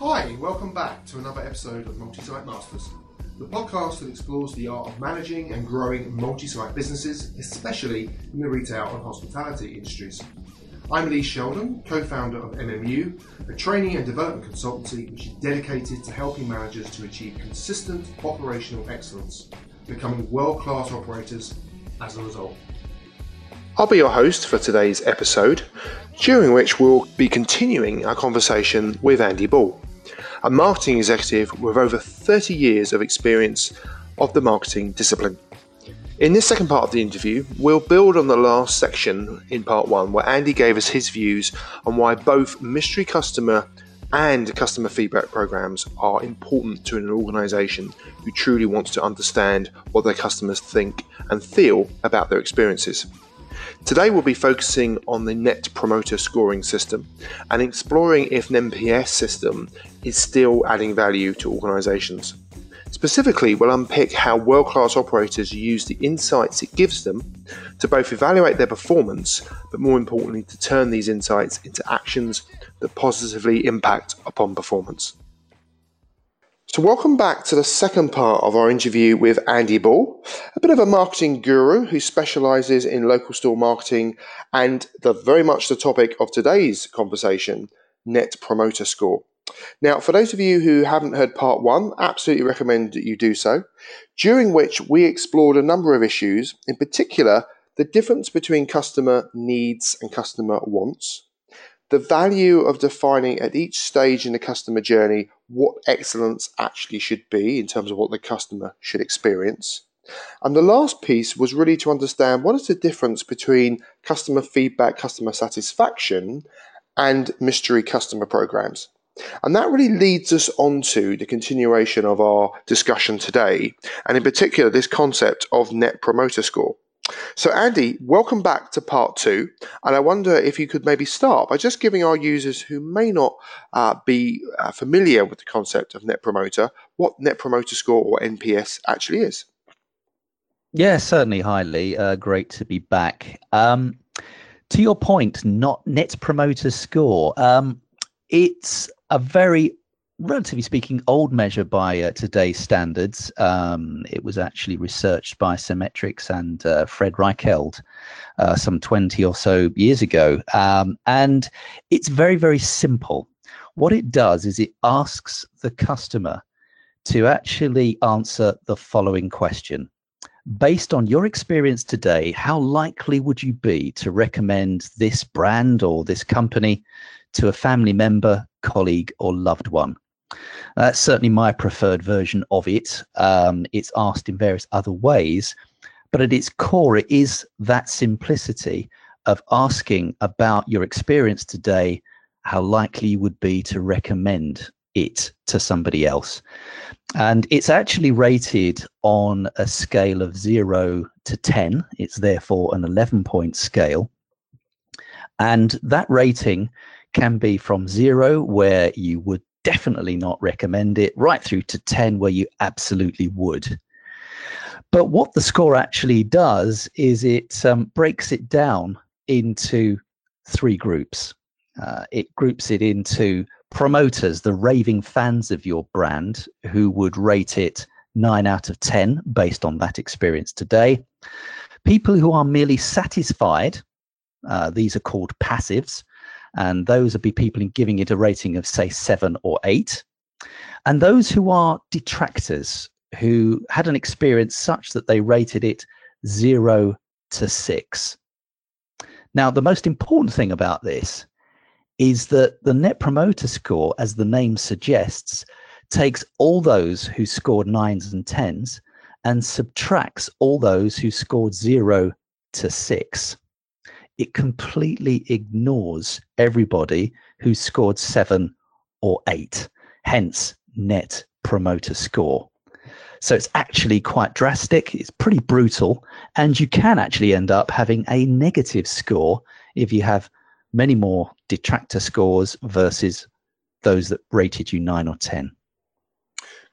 Hi, welcome back to another episode of Multi-Site Masters, the podcast that explores the art of managing and growing multi-site businesses, especially in the retail and hospitality industries. I'm Lee Sheldon, co-founder of MMU, a training and development consultancy which is dedicated to helping managers to achieve consistent operational excellence, becoming world-class operators as a result. I'll be your host for today's episode, during which we'll be continuing our conversation with Andy Bull, a marketing executive with over 30 years of experience of the marketing discipline. In this second part of the interview, we'll build on the last section in part one, where Andy gave us his views on why both mystery customer and customer feedback programs are important to an organization who truly wants to understand what their customers think and feel about their experiences. Today we'll be focusing on the Net Promoter Scoring system and exploring if an NPS system is still adding value to organizations. Specifically, we'll unpick how world class operators use the insights it gives them to both evaluate their performance, but more importantly, to turn these insights into actions that positively impact upon performance. So, welcome back to the second part of our interview with Andy Bull, a bit of a marketing guru who specializes in local store marketing and the very much the topic of today's conversation, Net Promoter Score. Now, for those of you who haven't heard part one, absolutely recommend that you do so, during which we explored a number of issues, in particular, the difference between customer needs and customer wants, the value of defining at each stage in the customer journey what excellence actually should be in terms of what the customer should experience. And the last piece was really to understand what is the difference between customer feedback, customer satisfaction, and mystery customer programs. And that really leads us on to the continuation of our discussion today, and in particular, this concept of net promoter score. So, Andy, welcome back to part two. And I wonder if you could maybe start by just giving our users who may not uh, be uh, familiar with the concept of Net Promoter what Net Promoter Score or NPS actually is. Yeah, certainly, highly. Uh, great to be back. Um, to your point, not Net Promoter Score. Um, it's a very relatively speaking, old measure by uh, today's standards. Um, it was actually researched by Satmetrix and uh, Fred Reichheld uh, some 20 or so years ago. Um, and it's very, very simple. What it does is it asks the customer to actually answer the following question. Based on your experience today, how likely would you be to recommend this brand or this company to a family member, colleague, or loved one? That's certainly my preferred version of it. Um, it's asked in various other ways, but at its core, it is that simplicity of asking about your experience today, how likely you would be to recommend it to somebody else. And it's actually rated on a scale of zero to 10. It's therefore an 11 point scale. And that rating can be from zero, where you would definitely not recommend it, right through to 10, where you absolutely would. But what the score actually does is it um, breaks it down into three groups. Uh, it groups it into promoters, the raving fans of your brand, who would rate it 9 out of 10 based on that experience today. People who are merely satisfied, uh, these are called passives, and those would be people giving it a rating of say seven or eight. And those who are detractors who had an experience such that they rated it zero to six. Now the most important thing about this is that the net promoter score as the name suggests takes all those who scored nines and tens and subtracts all those who scored zero to six it completely ignores everybody who scored seven or eight, hence net promoter score. So it's actually quite drastic, it's pretty brutal, and you can actually end up having a negative score if you have many more detractor scores versus those that rated you nine or 10.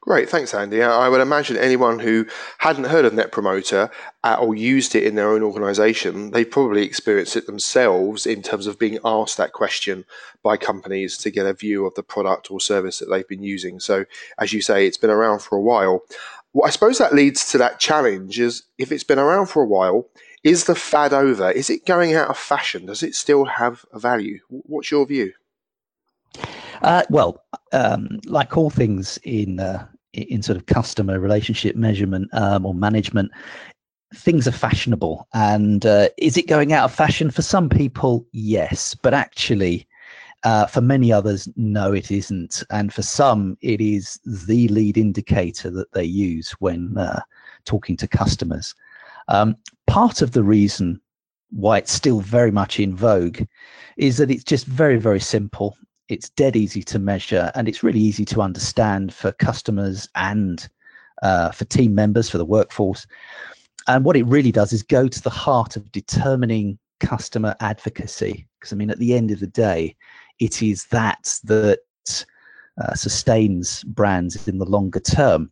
Great, thanks, Andy. I would imagine anyone who hadn't heard of Net Promoter uh, or used it in their own organisation, they've probably experienced it themselves in terms of being asked that question by companies to get a view of the product or service that they've been using. So, as you say, it's been around for a while. Well, I suppose that leads to that challenge: is if it's been around for a while, is the fad over? Is it going out of fashion? Does it still have a value? What's your view? Uh, well, um, like all things in uh, in sort of customer relationship measurement um, or management, things are fashionable. And uh, is it going out of fashion for some people? Yes, but actually, uh, for many others, no, it isn't. And for some, it is the lead indicator that they use when uh, talking to customers. Um, part of the reason why it's still very much in vogue is that it's just very, very simple it's dead easy to measure and it's really easy to understand for customers and uh, for team members for the workforce. And what it really does is go to the heart of determining customer advocacy because i mean at the end of the day it is that that uh, sustains brands in the longer term.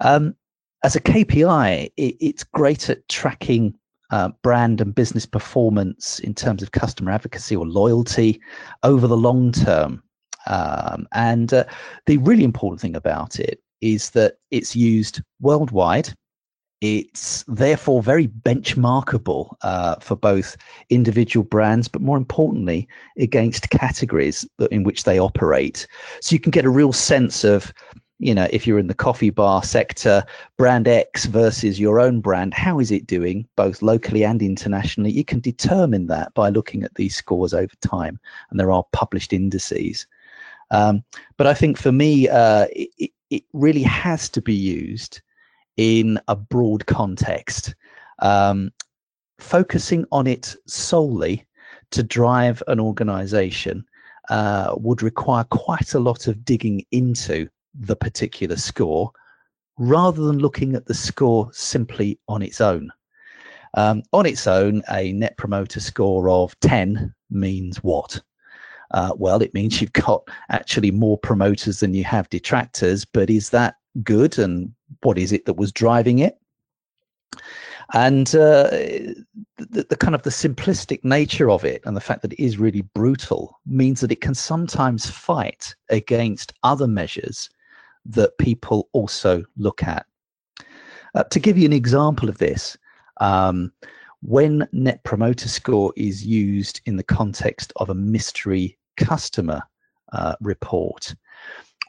Um, as a kpi it, it's great at tracking uh, brand and business performance in terms of customer advocacy or loyalty over the long term. Um, and uh, the really important thing about it is that it's used worldwide. It's therefore very benchmarkable uh, for both individual brands, but more importantly, against categories in which they operate. So you can get a real sense of you know, if you're in the coffee bar sector, brand X versus your own brand, how is it doing both locally and internationally? You can determine that by looking at these scores over time, and there are published indices. Um, but I think for me, uh, it, it, really has to be used in a broad context. Um, focusing on it solely to drive an organization uh, would require quite a lot of digging into the particular score rather than looking at the score simply on its own. Um, on its own, a net promoter score of 10 means what? Uh, well, it means you've got actually more promoters than you have detractors, but is that good? And what is it that was driving it? And uh, the, the, kind of the simplistic nature of it and the fact that it is really brutal means that it can sometimes fight against other measures that people also look at. Uh, to give you an example of this, um, when Net Promoter Score is used in the context of a mystery customer uh, report,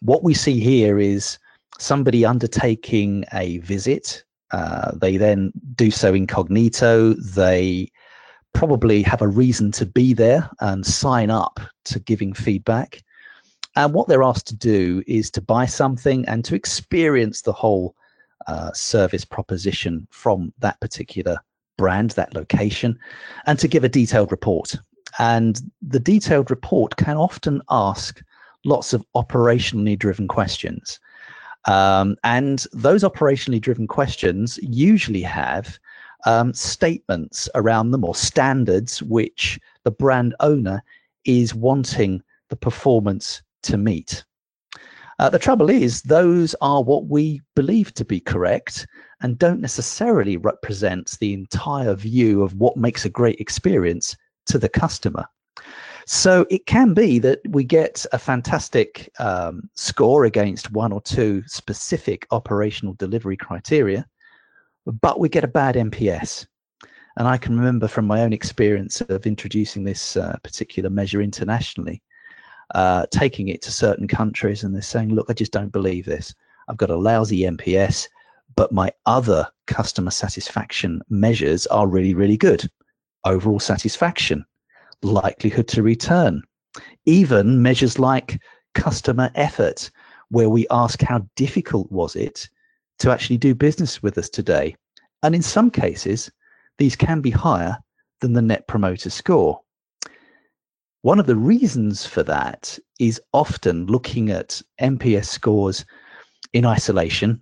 what we see here is somebody undertaking a visit. Uh, they then do so incognito. They probably have a reason to be there and sign up to giving feedback. And what they're asked to do is to buy something and to experience the whole uh, service proposition from that particular brand, that location, and to give a detailed report. And the detailed report can often ask lots of operationally driven questions. Um, and those operationally driven questions usually have um, statements around them or standards which the brand owner is wanting the performance to meet. Uh, the trouble is, those are what we believe to be correct and don't necessarily represent the entire view of what makes a great experience to the customer. So it can be that we get a fantastic um, score against one or two specific operational delivery criteria, but we get a bad NPS. And I can remember from my own experience of introducing this uh, particular measure internationally uh, taking it to certain countries and they're saying, look, I just don't believe this. I've got a lousy NPS, but my other customer satisfaction measures are really, really good. Overall satisfaction, likelihood to return, even measures like customer effort, where we ask how difficult was it to actually do business with us today. And in some cases, these can be higher than the net promoter score. One of the reasons for that is often looking at NPS scores in isolation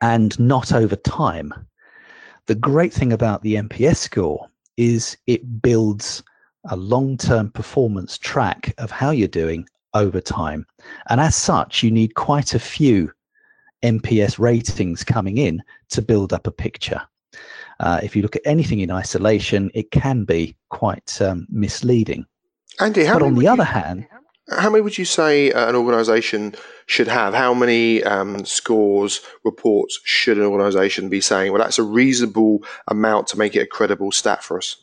and not over time. The great thing about the NPS score is it builds a long term performance track of how you're doing over time. And as such, you need quite a few NPS ratings coming in to build up a picture. Uh, if you look at anything in isolation, it can be quite um, misleading. Andy, how but on the you, other hand, how many would you say uh, an organisation should have? How many um, scores, reports should an organisation be saying? Well, that's a reasonable amount to make it a credible stat for us.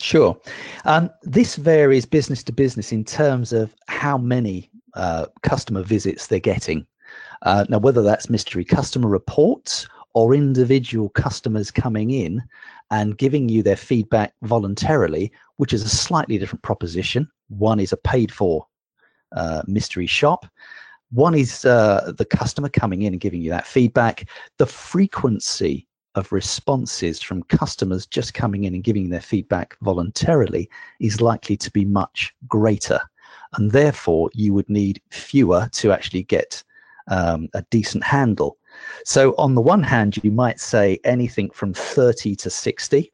Sure. Um, this varies business to business in terms of how many uh, customer visits they're getting. Uh, now, whether that's mystery customer reports or individual customers coming in and giving you their feedback voluntarily, which is a slightly different proposition. One is a paid for uh, mystery shop. One is uh, the customer coming in and giving you that feedback. The frequency of responses from customers just coming in and giving their feedback voluntarily is likely to be much greater. And therefore, you would need fewer to actually get um, a decent handle. So, on the one hand, you might say anything from 30 to 60.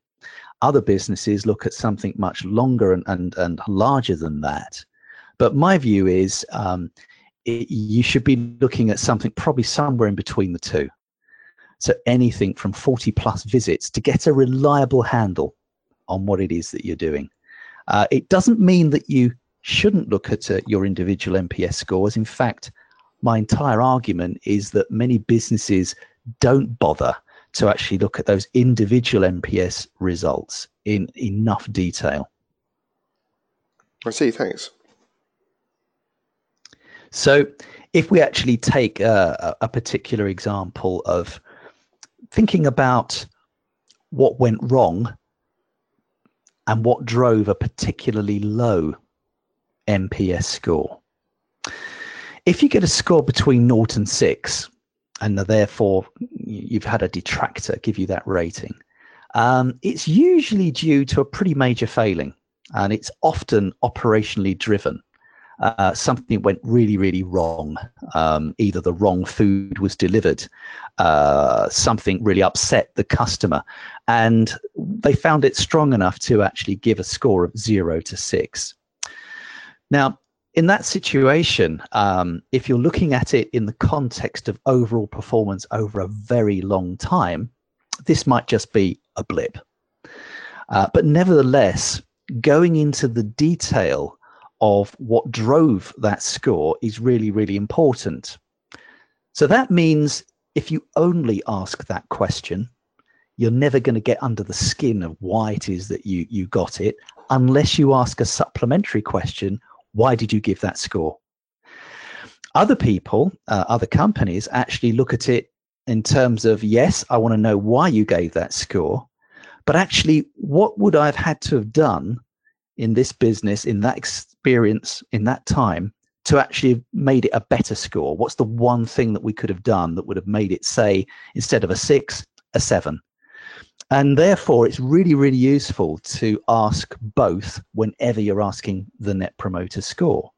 Other businesses look at something much longer and, and, and larger than that. But my view is um, it, you should be looking at something probably somewhere in between the two. So anything from 40 plus visits to get a reliable handle on what it is that you're doing. Uh, it doesn't mean that you shouldn't look at uh, your individual NPS scores. In fact, my entire argument is that many businesses don't bother to actually look at those individual NPS results in enough detail. I see, thanks. So, if we actually take uh, a particular example of thinking about what went wrong and what drove a particularly low NPS score. If you get a score between 0 and 6, and therefore you've had a detractor give you that rating, um, it's usually due to a pretty major failing, and it's often operationally driven uh, something went really, really wrong. Um, either the wrong food was delivered, uh, something really upset the customer, and they found it strong enough to actually give a score of zero to six. Now, in that situation, um, if you're looking at it in the context of overall performance over a very long time, this might just be a blip. Uh, but nevertheless, going into the detail of what drove that score is really, really important. So that means if you only ask that question, you're never going to get under the skin of why it is that you, you got it unless you ask a supplementary question why did you give that score? Other people, uh, other companies actually look at it in terms of yes, I want to know why you gave that score, but actually, what would I have had to have done in this business, in that experience, in that time, to actually have made it a better score? What's the one thing that we could have done that would have made it, say, instead of a six, a seven? And therefore, it's really, really useful to ask both whenever you're asking the net promoter score.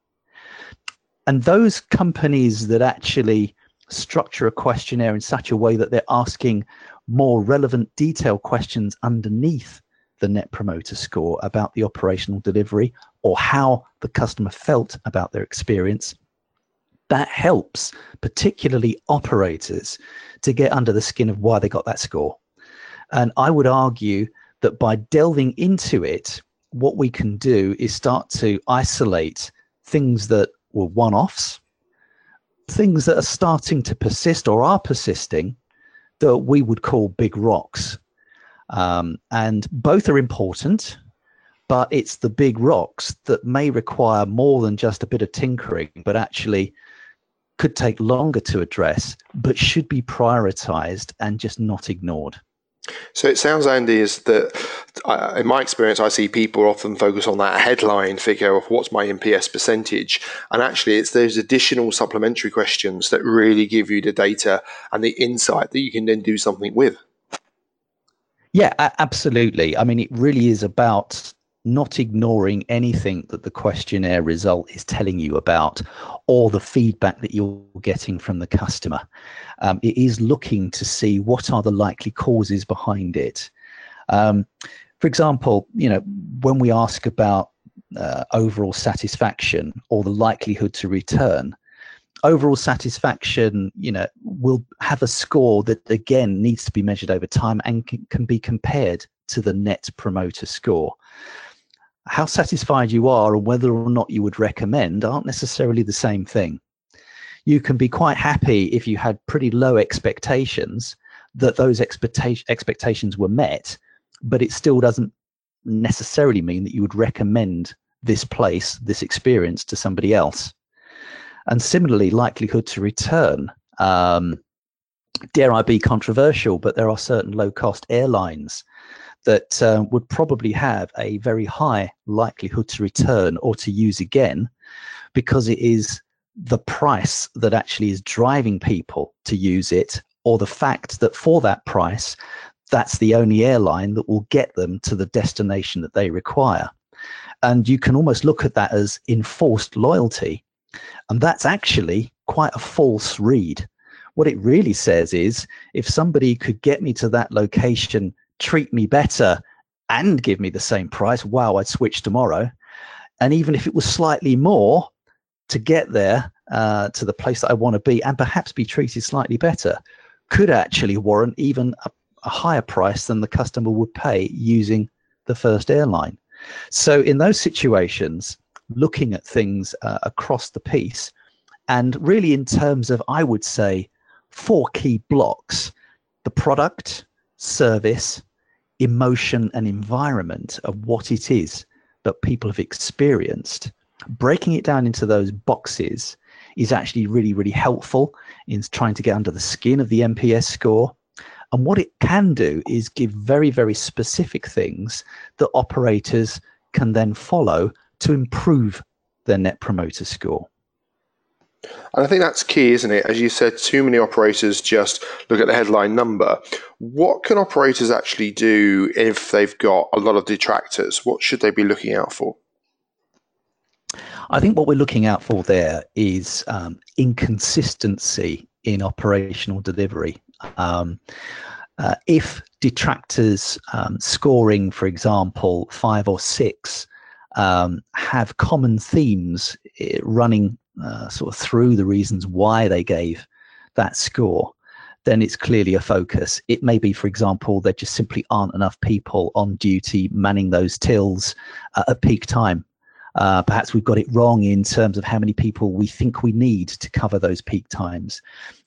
And those companies that actually structure a questionnaire in such a way that they're asking more relevant, detailed questions underneath the net promoter score about the operational delivery or how the customer felt about their experience that helps particularly operators to get under the skin of why they got that score and i would argue that by delving into it what we can do is start to isolate things that were one-offs things that are starting to persist or are persisting that we would call big rocks um, and both are important, but it's the big rocks that may require more than just a bit of tinkering, but actually could take longer to address, but should be prioritized and just not ignored. So it sounds, Andy, is that uh, in my experience, I see people often focus on that headline figure of what's my NPS percentage. And actually, it's those additional supplementary questions that really give you the data and the insight that you can then do something with. Yeah, absolutely. I mean, it really is about not ignoring anything that the questionnaire result is telling you about or the feedback that you're getting from the customer. Um, it is looking to see what are the likely causes behind it. Um, for example, you know, when we ask about uh, overall satisfaction or the likelihood to return, overall satisfaction, you know, will have a score that again needs to be measured over time and can, can be compared to the net promoter score. How satisfied you are and whether or not you would recommend aren't necessarily the same thing. You can be quite happy if you had pretty low expectations that those expectation, expectations were met, but it still doesn't necessarily mean that you would recommend this place, this experience to somebody else. And similarly, likelihood to return. Um, dare I be controversial, but there are certain low cost airlines that uh, would probably have a very high likelihood to return or to use again because it is the price that actually is driving people to use it or the fact that for that price that's the only airline that will get them to the destination that they require. And you can almost look at that as enforced loyalty. And that's actually quite a false read. What it really says is if somebody could get me to that location treat me better and give me the same price, wow, I'd switch tomorrow. And even if it was slightly more to get there uh, to the place that I want to be and perhaps be treated slightly better, could actually warrant even a, a higher price than the customer would pay using the first airline. So, in those situations, looking at things uh, across the piece, and really in terms of, I would say, four key blocks the product, service, emotion, and environment of what it is that people have experienced, breaking it down into those boxes is actually really, really helpful in trying to get under the skin of the NPS score. And what it can do is give very, very specific things that operators can then follow to improve their net promoter score. And I think that's key, isn't it? As you said, too many operators just look at the headline number. What can operators actually do if they've got a lot of detractors? What should they be looking out for? I think what we're looking out for there is um, inconsistency in operational delivery. Um, uh, if detractors um, scoring, for example, five or six, um, have common themes eh, running uh, sort of through the reasons why they gave that score, then it's clearly a focus. It may be, for example, there just simply aren't enough people on duty manning those tills uh, at peak time. Uh, perhaps we've got it wrong in terms of how many people we think we need to cover those peak times.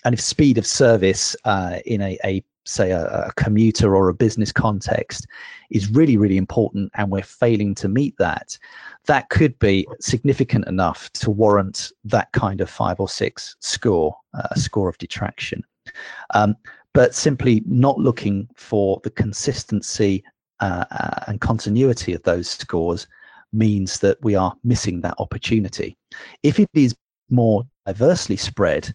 And if speed of service uh, in a, a say a, a, commuter or a business context is really really important and we're failing to meet that that could be significant enough to warrant that kind of five or six score uh, a score of detraction um, but simply not looking for the consistency uh, uh, and continuity of those scores means that we are missing that opportunity if it is more diversely spread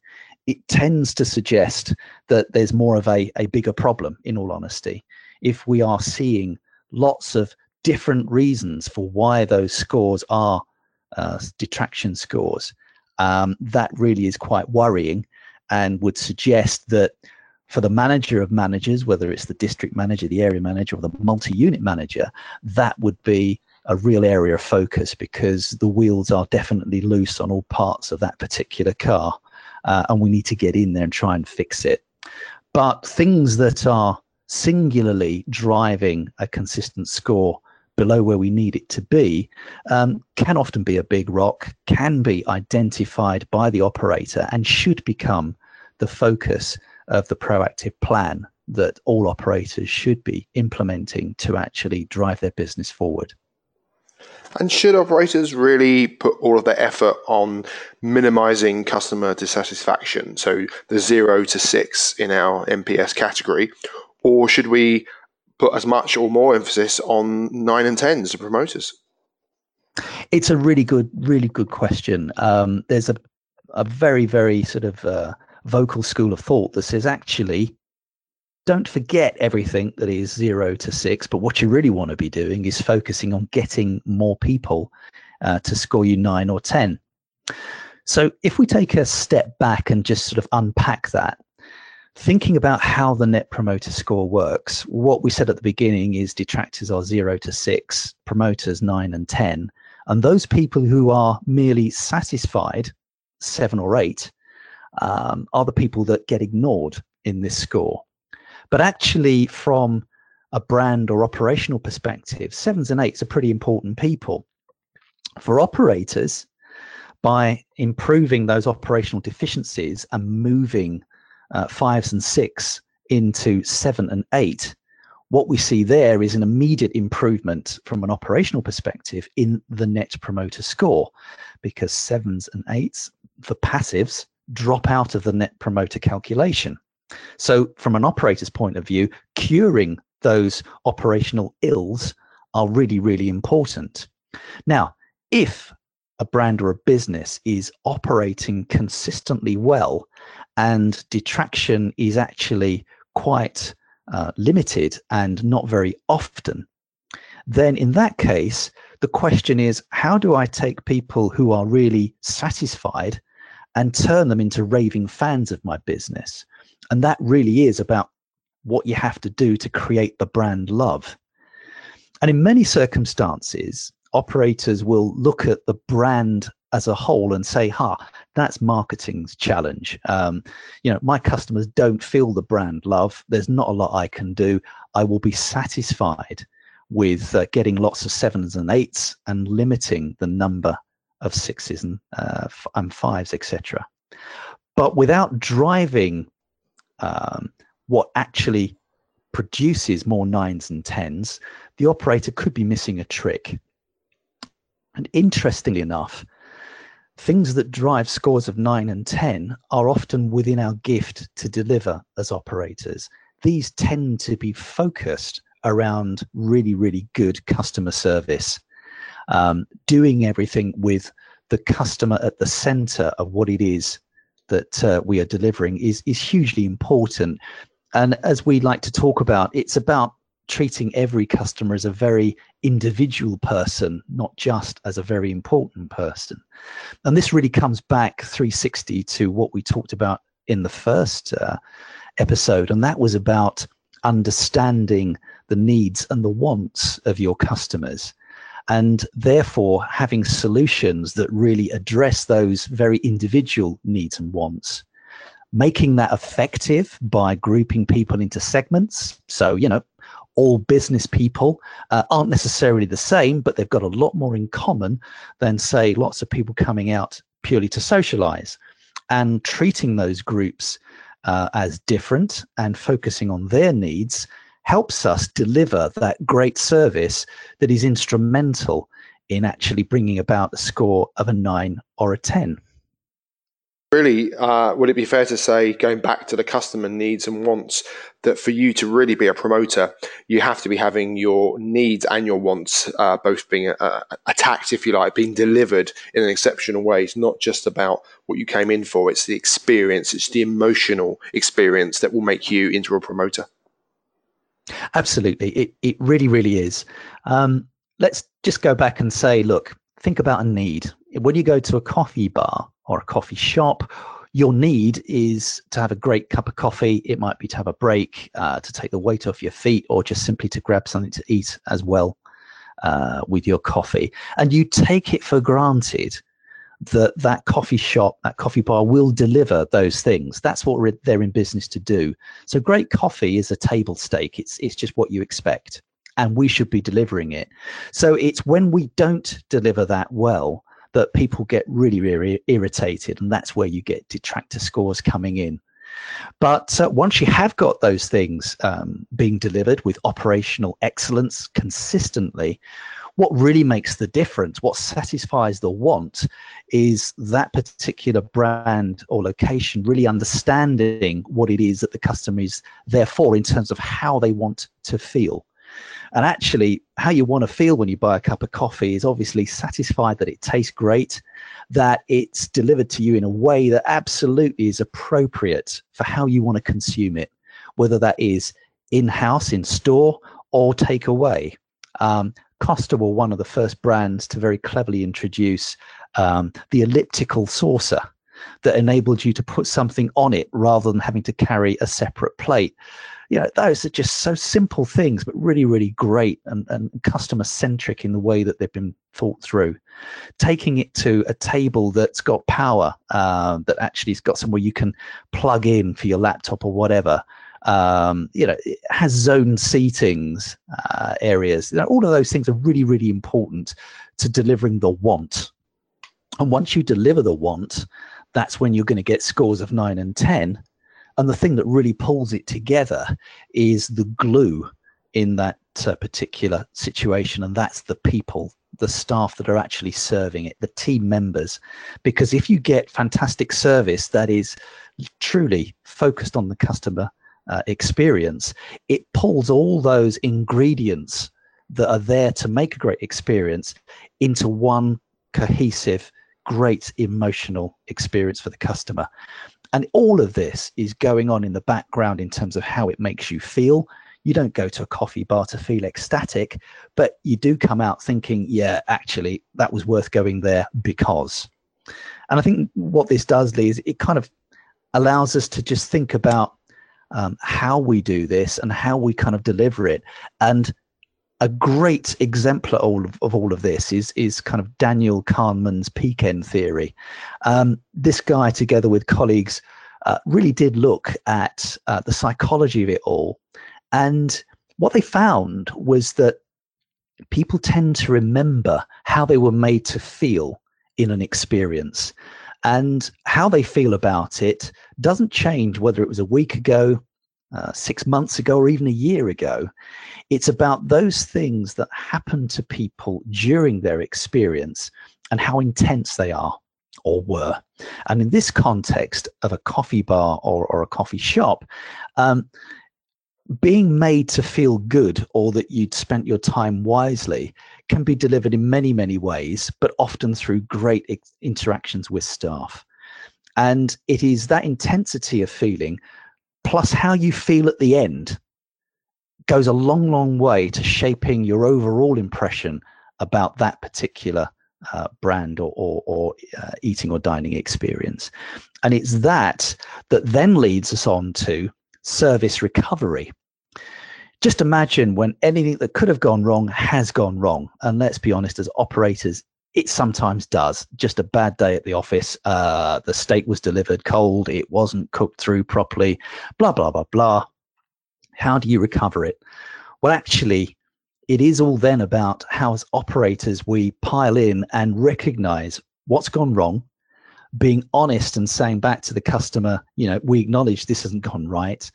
it tends to suggest that there's more of a, a bigger problem, in all honesty. If we are seeing lots of different reasons for why those scores are uh, detraction scores, um, that really is quite worrying and would suggest that for the manager of managers, whether it's the district manager, the area manager, or the multi unit manager, that would be a real area of focus because the wheels are definitely loose on all parts of that particular car uh, and we need to get in there and try and fix it. But things that are singularly driving a consistent score below where we need it to be um, can often be a big rock, can be identified by the operator, and should become the focus of the proactive plan that all operators should be implementing to actually drive their business forward. And should operators really put all of their effort on minimizing customer dissatisfaction? So the zero to six in our NPS category, or should we put as much or more emphasis on nine and tens to promoters? It's a really good, really good question. Um, there's a a very, very sort of uh, vocal school of thought that says actually don't forget everything that is zero to six, but what you really want to be doing is focusing on getting more people uh, to score you nine or 10. So if we take a step back and just sort of unpack that, thinking about how the net promoter score works, what we said at the beginning is detractors are zero to six, promoters nine and 10. And those people who are merely satisfied, seven or eight, um, are the people that get ignored in this score. But actually, from a brand or operational perspective, sevens and eights are pretty important people. For operators, by improving those operational deficiencies and moving uh, fives and six into seven and eight, what we see there is an immediate improvement from an operational perspective in the net promoter score because sevens and eights, the passives, drop out of the net promoter calculation. So, from an operator's point of view, curing those operational ills are really, really important. Now, if a brand or a business is operating consistently well and detraction is actually quite uh, limited and not very often, then in that case, the question is how do I take people who are really satisfied and turn them into raving fans of my business? And that really is about what you have to do to create the brand love. And in many circumstances, operators will look at the brand as a whole and say, "Ha, that's marketing's challenge." Um, you know, my customers don't feel the brand love. There's not a lot I can do. I will be satisfied with uh, getting lots of sevens and eights and limiting the number of sixes and, uh, and fives, etc. But without driving um, what actually produces more nines and tens, the operator could be missing a trick. And interestingly enough, things that drive scores of 9 and 10 are often within our gift to deliver as operators. These tend to be focused around really, really good customer service, um, doing everything with the customer at the center of what it is that uh, we are delivering is, is hugely important. And as we like to talk about, it's about treating every customer as a very individual person, not just as a very important person. And this really comes back 360 to what we talked about in the first uh, episode, and that was about understanding the needs and the wants of your customers. And therefore, having solutions that really address those very individual needs and wants making that effective by grouping people into segments. So, you know, all business people uh, aren't necessarily the same, but they've got a lot more in common than, say, lots of people coming out purely to socialize. And treating those groups uh, as different and focusing on their needs helps us deliver that great service that is instrumental in actually bringing about a score of a nine or a 10 really, uh, would it be fair to say, going back to the customer needs and wants, that for you to really be a promoter, you have to be having your needs and your wants uh, both being uh, attacked, if you like, being delivered in an exceptional way. It's not just about what you came in for, it's the experience, it's the emotional experience that will make you into a promoter. Absolutely. It, it really, really is. Um, let's just go back and say, look, think about a need. When you go to a coffee bar, or a coffee shop. Your need is to have a great cup of coffee. It might be to have a break, uh, to take the weight off your feet, or just simply to grab something to eat as well uh, with your coffee. And you take it for granted that that coffee shop, that coffee bar will deliver those things. That's what they're in business to do. So great coffee is a table stake. It's it's just what you expect, and we should be delivering it. So it's when we don't deliver that well that people get really, really irritated, and that's where you get detractor scores coming in. But uh, once you have got those things um, being delivered with operational excellence consistently, what really makes the difference, what satisfies the want, is that particular brand or location really understanding what it is that the customer is there for in terms of how they want to feel. And actually, how you want to feel when you buy a cup of coffee is obviously satisfied that it tastes great, that it's delivered to you in a way that absolutely is appropriate for how you want to consume it, whether that is in house, in store, or take away. Um, Costa were one of the first brands to very cleverly introduce um, the elliptical saucer that enabled you to put something on it rather than having to carry a separate plate. you know, those are just so simple things, but really, really great and, and customer centric in the way that they've been thought through. Taking it to a table that's got power, uh, that actually has got somewhere you can plug in for your laptop or whatever. Um, you know, it has zone seatings uh, areas. You know, all of those things are really, really important to delivering the want. And once you deliver the want, that's when you're going to get scores of nine and 10 and the thing that really pulls it together is the glue in that uh, particular situation, and that's the people, the staff that are actually serving it, the team members. Because if you get fantastic service that is truly focused on the customer uh, experience, it pulls all those ingredients that are there to make a great experience into one cohesive, great emotional experience for the customer. And all of this is going on in the background in terms of how it makes you feel. You don't go to a coffee bar to feel ecstatic, but you do come out thinking, yeah, actually, that was worth going there because. And I think what this does, Lee, is it kind of allows us to just think about um, how we do this and how we kind of deliver it. And a great exemplar of all of, of, all of this is is kind of Daniel Kahneman's peak end theory. Um, this guy, together with colleagues, uh, really did look at uh, the psychology of it all, and what they found was that people tend to remember how they were made to feel in an experience. And how they feel about it doesn't change whether it was a week ago, uh, six months ago or even a year ago. It's about those things that happen to people during their experience and how intense they are or were. And in this context of a coffee bar or, or a coffee shop, um, being made to feel good or that you'd spent your time wisely can be delivered in many, many ways, but often through great ex- interactions with staff. And it is that intensity of feeling plus how you feel at the end goes a long, long way to shaping your overall impression about that particular uh, brand or, or, or uh, eating or dining experience. And it's that that then leads us on to service recovery. Just imagine when anything that could have gone wrong has gone wrong. And let's be honest, as operators, it sometimes does. Just a bad day at the office. Uh, the steak was delivered cold. It wasn't cooked through properly. Blah blah blah blah. How do you recover it? Well, actually, it is all then about how, as operators, we pile in and recognize what's gone wrong, being honest and saying back to the customer, you know, we acknowledge this hasn't gone right,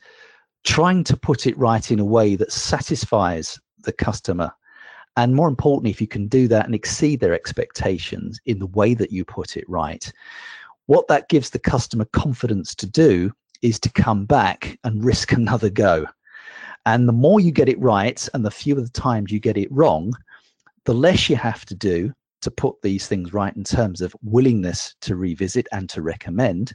trying to put it right in a way that satisfies the customer and more importantly, if you can do that and exceed their expectations in the way that you put it right, what that gives the customer confidence to do is to come back and risk another go. And the more you get it right and the fewer the times you get it wrong, the less you have to do to put these things right in terms of willingness to revisit and to recommend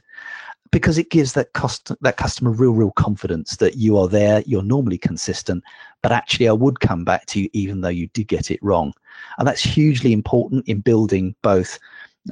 because it gives that cost that customer real real confidence that you are there you're normally consistent but actually i would come back to you even though you did get it wrong. And that's hugely important in building both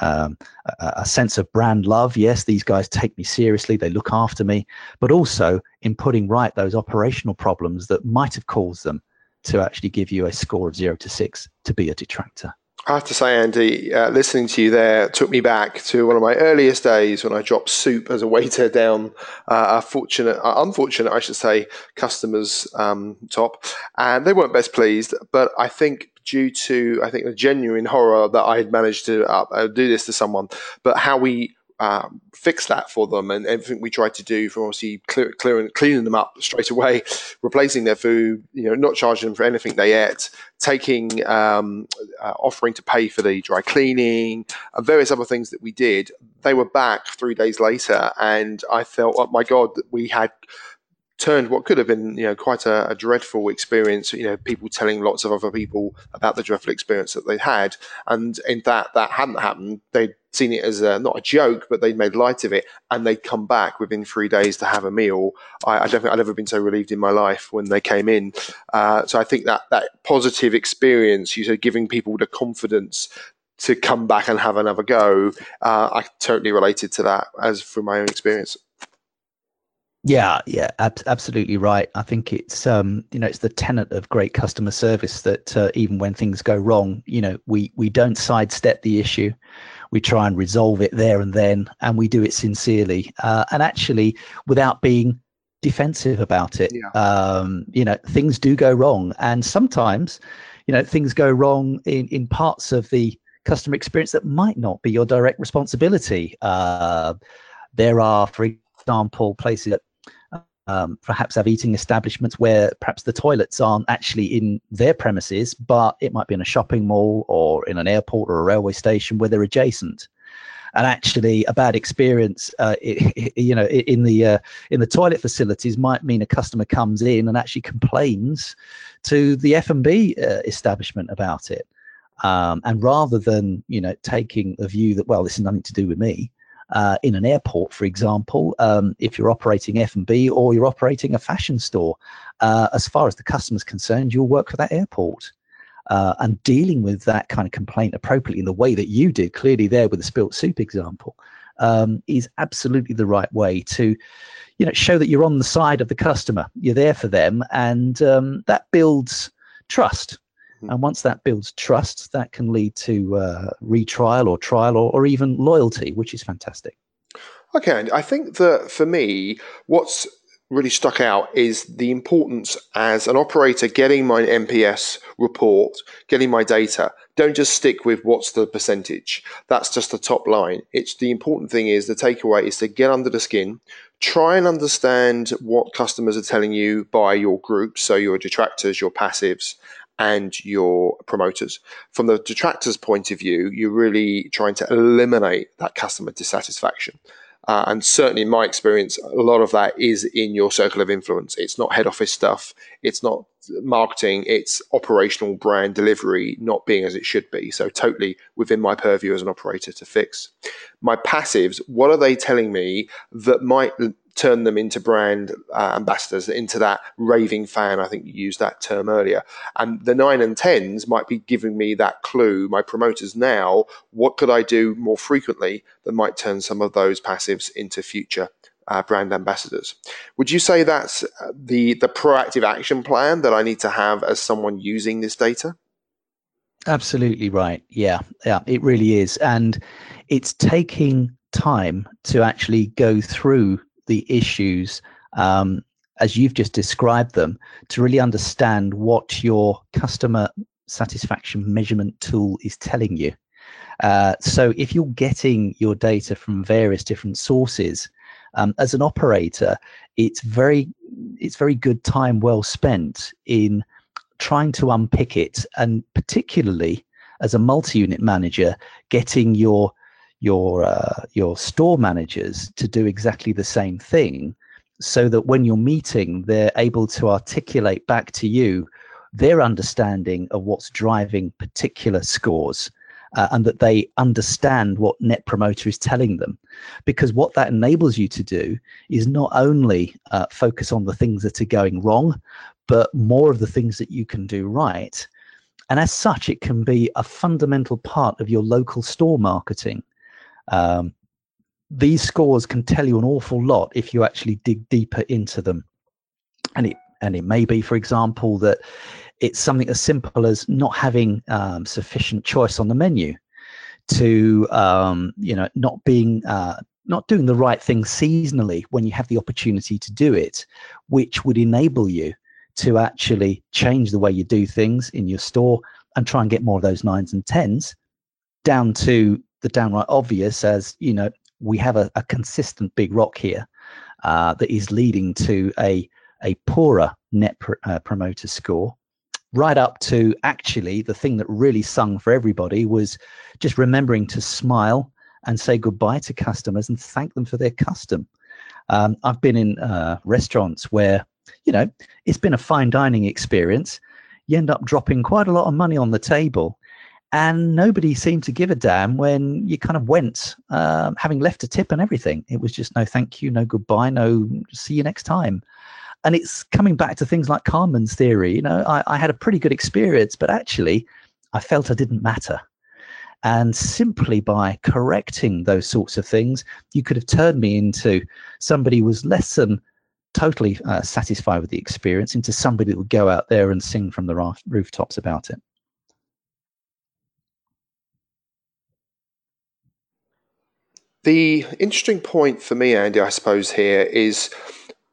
um, a, a, sense of brand love. Yes these guys take me seriously they look after me but also in putting right those operational problems that might have caused them to actually give you a score of zero to six to be a detractor I have to say, Andy, uh, listening to you there took me back to one of my earliest days when I dropped soup as a waiter down uh, a fortunate, uh, unfortunate, I should say, customers' um, top, and they weren't best pleased. But I think due to I think the genuine horror that I had managed to uh, do this to someone, but how we um, fix that for them and everything we tried to do from obviously clear, clearing, cleaning them up straight away, replacing their food, you know, not charging them for anything they ate, taking, um, uh, offering to pay for the dry cleaning, and various other things that we did. They were back three days later, and I felt, oh my God, that we had turned what could have been you know quite a, a, dreadful experience you know people telling lots of other people about the dreadful experience that they had. And in that that hadn't happened. They'd seen it as a, not a joke but they'd made light of it and they'd come back within three days to have a meal. I, I don't think i'd ever been so relieved in my life when they came in. Uh, so i think that that positive experience you said giving people the confidence to come back and have another go uh, i totally related to that as from my own experience Yeah, yeah, ab- absolutely right. I think it's um, you know it's the tenet of great customer service that uh, even when things go wrong, you know we we don't sidestep the issue, we try and resolve it there and then, and we do it sincerely uh, and actually without being defensive about it. Yeah. Um, you know things do go wrong, and sometimes you know things go wrong in in parts of the customer experience that might not be your direct responsibility. Uh, there are, for example, places that um, perhaps have eating establishments where perhaps the toilets aren't actually in their premises, but it might be in a shopping mall or in an airport or a railway station where they're adjacent. And actually, a bad experience, uh, it, you know, in the uh, in the toilet facilities might mean a customer comes in and actually complains to the F and B uh, establishment about it. Um, and rather than you know taking the view that well, this is nothing to do with me, uh, in an airport, for example, um, if you're operating F&B or you're operating a fashion store, uh, as far as the customer's concerned, you'll work for that airport. Uh, and dealing with that kind of complaint appropriately in the way that you did, clearly there with the spilt soup example, um, is absolutely the right way to, you know, show that you're on the side of the customer. You're there for them, and um, that builds trust. And once that builds trust, that can lead to uh, retrial or trial or, or even loyalty, which is fantastic. Okay, and I think that for me, what's really stuck out is the importance as an operator getting my NPS report, getting my data. Don't just stick with what's the percentage. That's just the top line. It's the important thing is the takeaway is to get under the skin, try and understand what customers are telling you by your groups, so your detractors, your passives, and your promoters. From the detractors' point of view, you're really trying to eliminate that customer dissatisfaction. Uh, and certainly, in my experience, a lot of that is in your circle of influence. It's not head office stuff. It's not marketing. It's operational brand delivery not being as it should be. So, totally within my purview as an operator to fix. My passives, what are they telling me that might turn them into brand uh, ambassadors, into that raving fan. I think you used that term earlier. And the nine and tens might be giving me that clue. My promoters now, what could I do more frequently that might turn some of those passives into future uh, brand ambassadors? Would you say that's uh, the the proactive action plan that I need to have as someone using this data? Absolutely right. Yeah, yeah, it really is, and it's taking time to actually go through the issues um, as you've just described them to really understand what your customer satisfaction measurement tool is telling you. Uh, so if you're getting your data from various different sources, um, as an operator, it's very it's very good time well spent in trying to unpick it, and particularly as a multi-unit manager, getting your your uh, your store managers to do exactly the same thing so that when you're meeting they're able to articulate back to you their understanding of what's driving particular scores uh, and that they understand what net promoter is telling them. Because what that enables you to do is not only uh, focus on the things that are going wrong but more of the things that you can do right. And as such it can be a fundamental part of your local store marketing um, these scores can tell you an awful lot if you actually dig deeper into them. And it and it may be, for example, that it's something as simple as not having um, sufficient choice on the menu, to um, you know not being uh, not doing the right thing seasonally when you have the opportunity to do it, which would enable you to actually change the way you do things in your store and try and get more of those nines and tens down to the downright obvious as you know we have a, a consistent big rock here uh, that is leading to a a poorer net pr- uh, promoter score right up to actually the thing that really sung for everybody was just remembering to smile and say goodbye to customers and thank them for their custom. Um, i've been in uh, restaurants where you know it's been a fine dining experience. You end up dropping quite a lot of money on the table and nobody seemed to give a damn when you kind of went, um, having left a tip and everything. It was just no thank you, no goodbye, no see you next time. And it's coming back to things like Carmen's theory. You know, I, I had a pretty good experience, but actually, I felt I didn't matter. And simply by correcting those sorts of things, you could have turned me into somebody who was less than totally uh, satisfied with the experience into somebody that would go out there and sing from the roof- rooftops about it. The interesting point for me, Andy, I suppose, here is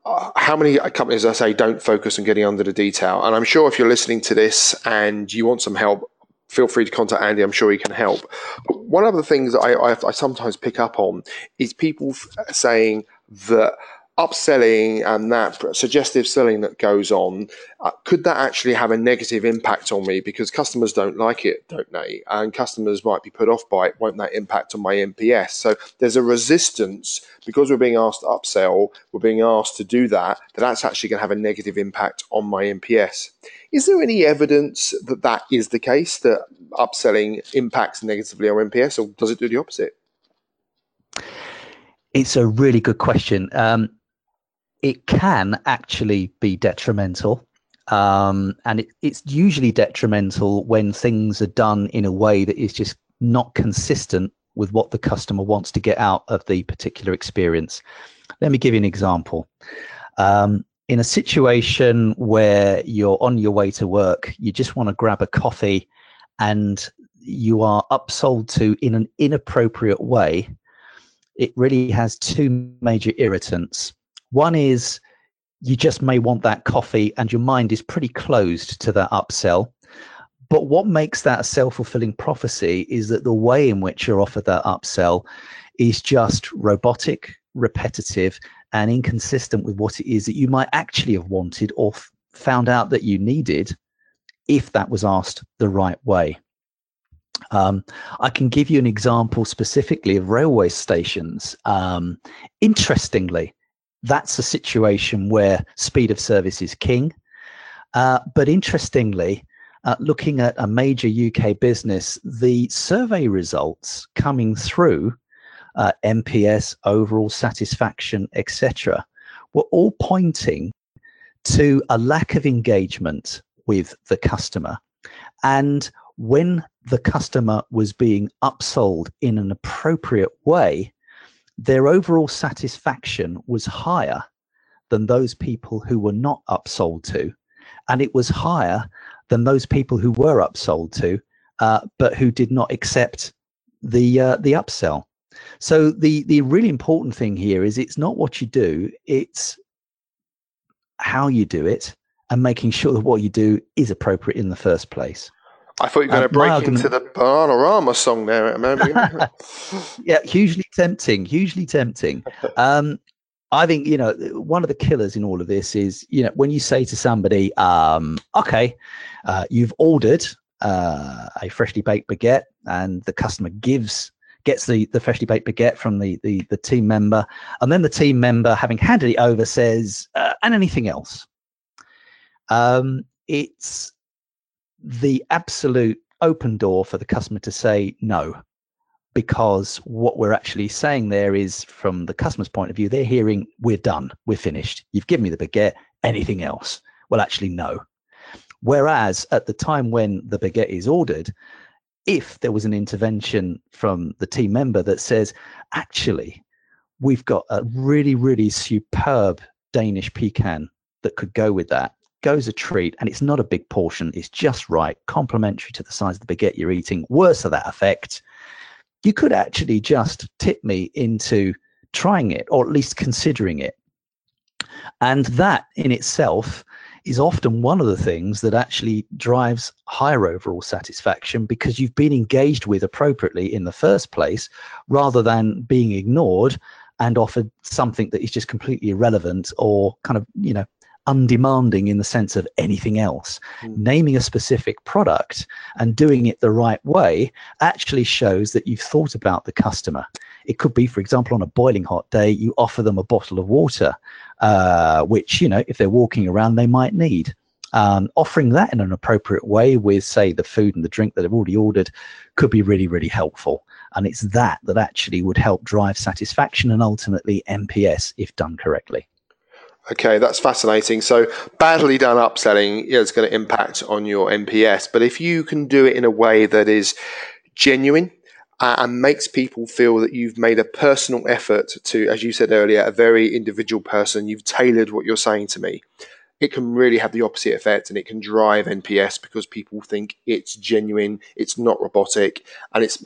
uh, how many companies, I say, don't focus on getting under the detail. And I'm sure if you're listening to this and you want some help, feel free to contact Andy. I'm sure he can help. One of the things I, I, I sometimes pick up on is people saying that upselling and that suggestive selling that goes on, uh, could that actually have a negative impact on me? Because customers don't like it, don't they? And customers might be put off by it. Won't that impact on my NPS? So there's a resistance because we're being asked to upsell, we're being asked to do that, that that's actually going to have a negative impact on my NPS. Is there any evidence that that is the case, that upselling impacts negatively on NPS, or does it do the opposite? It's a really good question. Um, it can actually be detrimental. Um, and it, it's usually detrimental when things are done in a way that is just not consistent with what the customer wants to get out of the particular experience. Let me give you an example. Um, in a situation where you're on your way to work, you just want to grab a coffee and you are upsold to in an inappropriate way, it really has two major irritants. One is you just may want that coffee and your mind is pretty closed to that upsell. But what makes that a self fulfilling prophecy is that the way in which you're offered that upsell is just robotic, repetitive, and inconsistent with what it is that you might actually have wanted or f- found out that you needed if that was asked the right way. Um, I can give you an example specifically of railway stations. Um, interestingly, that's a situation where speed of service is king. Uh, but interestingly, uh, looking at a major UK business, the survey results coming through, uh, NPS, overall satisfaction, etc., were all pointing to a lack of engagement with the customer. And when the customer was being upsold in an appropriate way, their overall satisfaction was higher than those people who were not upsold to. And it was higher than those people who were upsold to, uh, but who did not accept the uh, the upsell. So the the really important thing here is it's not what you do, it's how you do it and making sure that what you do is appropriate in the first place. I thought you were going to um, break into the Bananarama song there. At a moment. Yeah, hugely tempting, hugely tempting. Um, I think you know one of the killers in all of this is you know when you say to somebody, um, "Okay, uh, you've ordered uh, a freshly baked baguette," and the customer gives gets the, the freshly baked baguette from the, the the team member, and then the team member, having handed it over, says, uh, "And anything else?" Um, it's the absolute open door for the customer to say no because what we're actually saying there is from the customer's point of view they're hearing we're done. We're finished. You've given me the baguette. Anything else? Well actually no. Whereas at the time when the baguette is ordered if there was an intervention from the team member that says actually we've got a really really superb danish pecan that could go with that goes a treat and it's not a big portion. It's just right complementary to the size of the baguette you're eating. Worse of that effect you could actually just tip me into trying it or at least considering it. And that in itself is often one of the things that actually drives higher overall satisfaction because you've been engaged with appropriately in the first place rather than being ignored and offered something that is just completely irrelevant or kind of you know undemanding in the sense of anything else. Mm. Naming a specific product and doing it the right way actually shows that you've thought about the customer. It could be, for example, on a boiling hot day, you offer them a bottle of water, uh, which, you know, if they're walking around, they might need. Um, offering that in an appropriate way with, say, the food and the drink that they've already ordered could be really, really helpful. And it's that that actually would help drive satisfaction and ultimately NPS if done correctly. Okay, that's fascinating. So, badly done upselling is going to impact on your NPS. But if you can do it in a way that is genuine uh, and makes people feel that you've made a personal effort to, as you said earlier, a very individual person. You've tailored what you're saying to me. It can really have the opposite effect and it can drive NPS because people think it's genuine, it's not robotic, and it's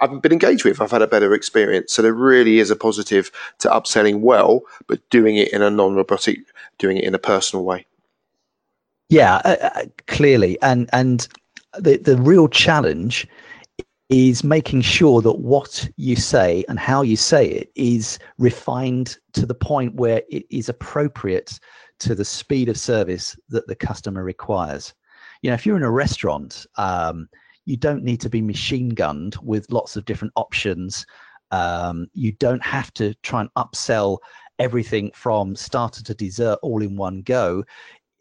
I've been engaged with. I've had a better experience. So there really is a positive to upselling well, but doing it in a non-robotic, doing it in a personal way. Yeah, uh, uh clearly, and and the the real challenge is making sure that what you say and how you say it is refined to the point where it is appropriate to the speed of service that the customer requires. You know, if you're in a restaurant, um, you don't need to be machine gunned with lots of different options. Um, you don't have to try and upsell everything from starter to dessert all in one go.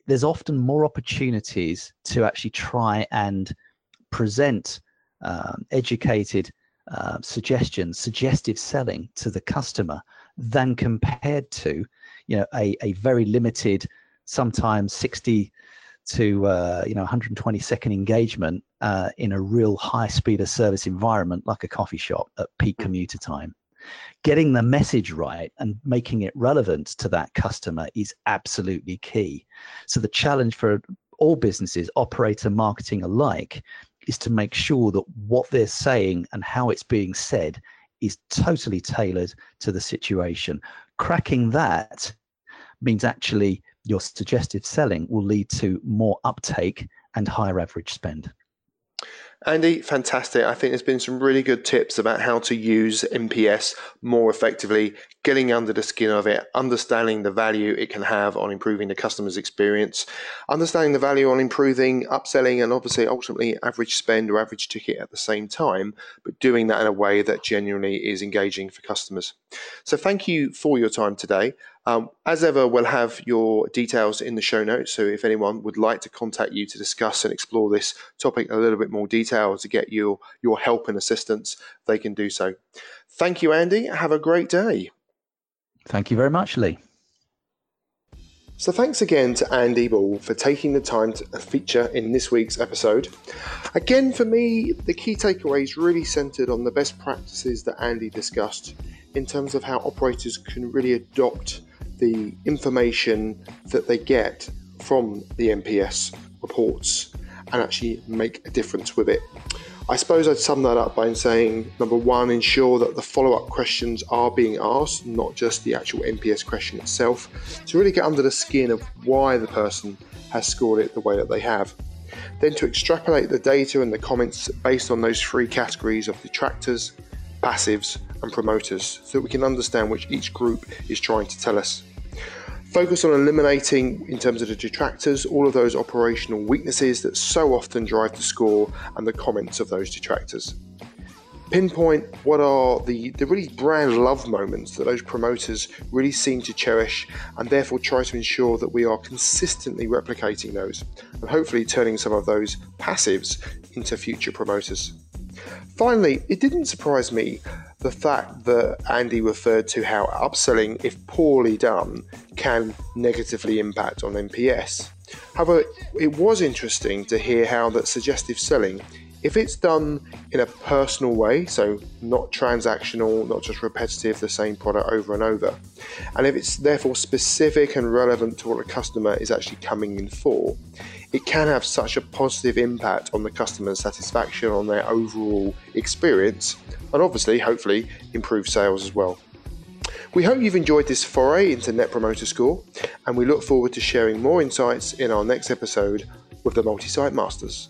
There's often more opportunities to actually try and present um, educated uh, suggestions, suggestive selling to the customer than compared to, you know, a, a very limited, sometimes 60 to uh, you know 120 second engagement uh, in a real high speed of service environment like a coffee shop at peak hmm. commuter time getting the message right and making it relevant to that customer is absolutely key so the challenge for all businesses operator marketing alike is to make sure that what they're saying and how it's being said is totally tailored to the situation. Cracking that means actually your suggestive selling will lead to more uptake and higher average spend. Andy, fantastic. I think there's been some really good tips about how to use NPS more effectively, getting under the skin of it, understanding the value it can have on improving the customer's experience, understanding the value on improving upselling and obviously ultimately average spend or average ticket at the same time, but doing that in a way that genuinely is engaging for customers. So thank you for your time today. Um, as ever, we'll have your details in the show notes. So if anyone would like to contact you to discuss and explore this topic a little bit more detail to get your, your help and assistance, they can do so. Thank you, Andy. Have a great day. Thank you very much, Lee. So, thanks again to Andy Bull for taking the time to feature in this week's episode. Again, for me, the key takeaways really centered on the best practices that Andy discussed in terms of how operators can really adopt the information that they get from the NPS reports and actually make a difference with it. I suppose I'd sum that up by saying number one, ensure that the follow up questions are being asked, not just the actual NPS question itself, to really get under the skin of why the person has scored it the way that they have. Then to extrapolate the data and the comments based on those three categories of detractors, passives, and promoters so that we can understand which each group is trying to tell us. Focus on eliminating, in terms of the detractors, all of those operational weaknesses that so often drive the score and the comments of those detractors. Pinpoint what are the, the really brand love moments that those promoters really seem to cherish, and therefore try to ensure that we are consistently replicating those and hopefully turning some of those passives into future promoters. Finally, it didn't surprise me the fact that Andy referred to how upselling, if poorly done, can negatively impact on NPS. However, it was interesting to hear how that suggestive selling, if it's done in a personal way, so not transactional, not just repetitive, the same product over and over, and if it's therefore specific and relevant to what the customer is actually coming in for, it can have such a positive impact on the customer's satisfaction, on their overall experience, and obviously, hopefully, improve sales as well. We hope you've enjoyed this foray into Net Promoter Score, and we look forward to sharing more insights in our next episode with the Multi Site Masters.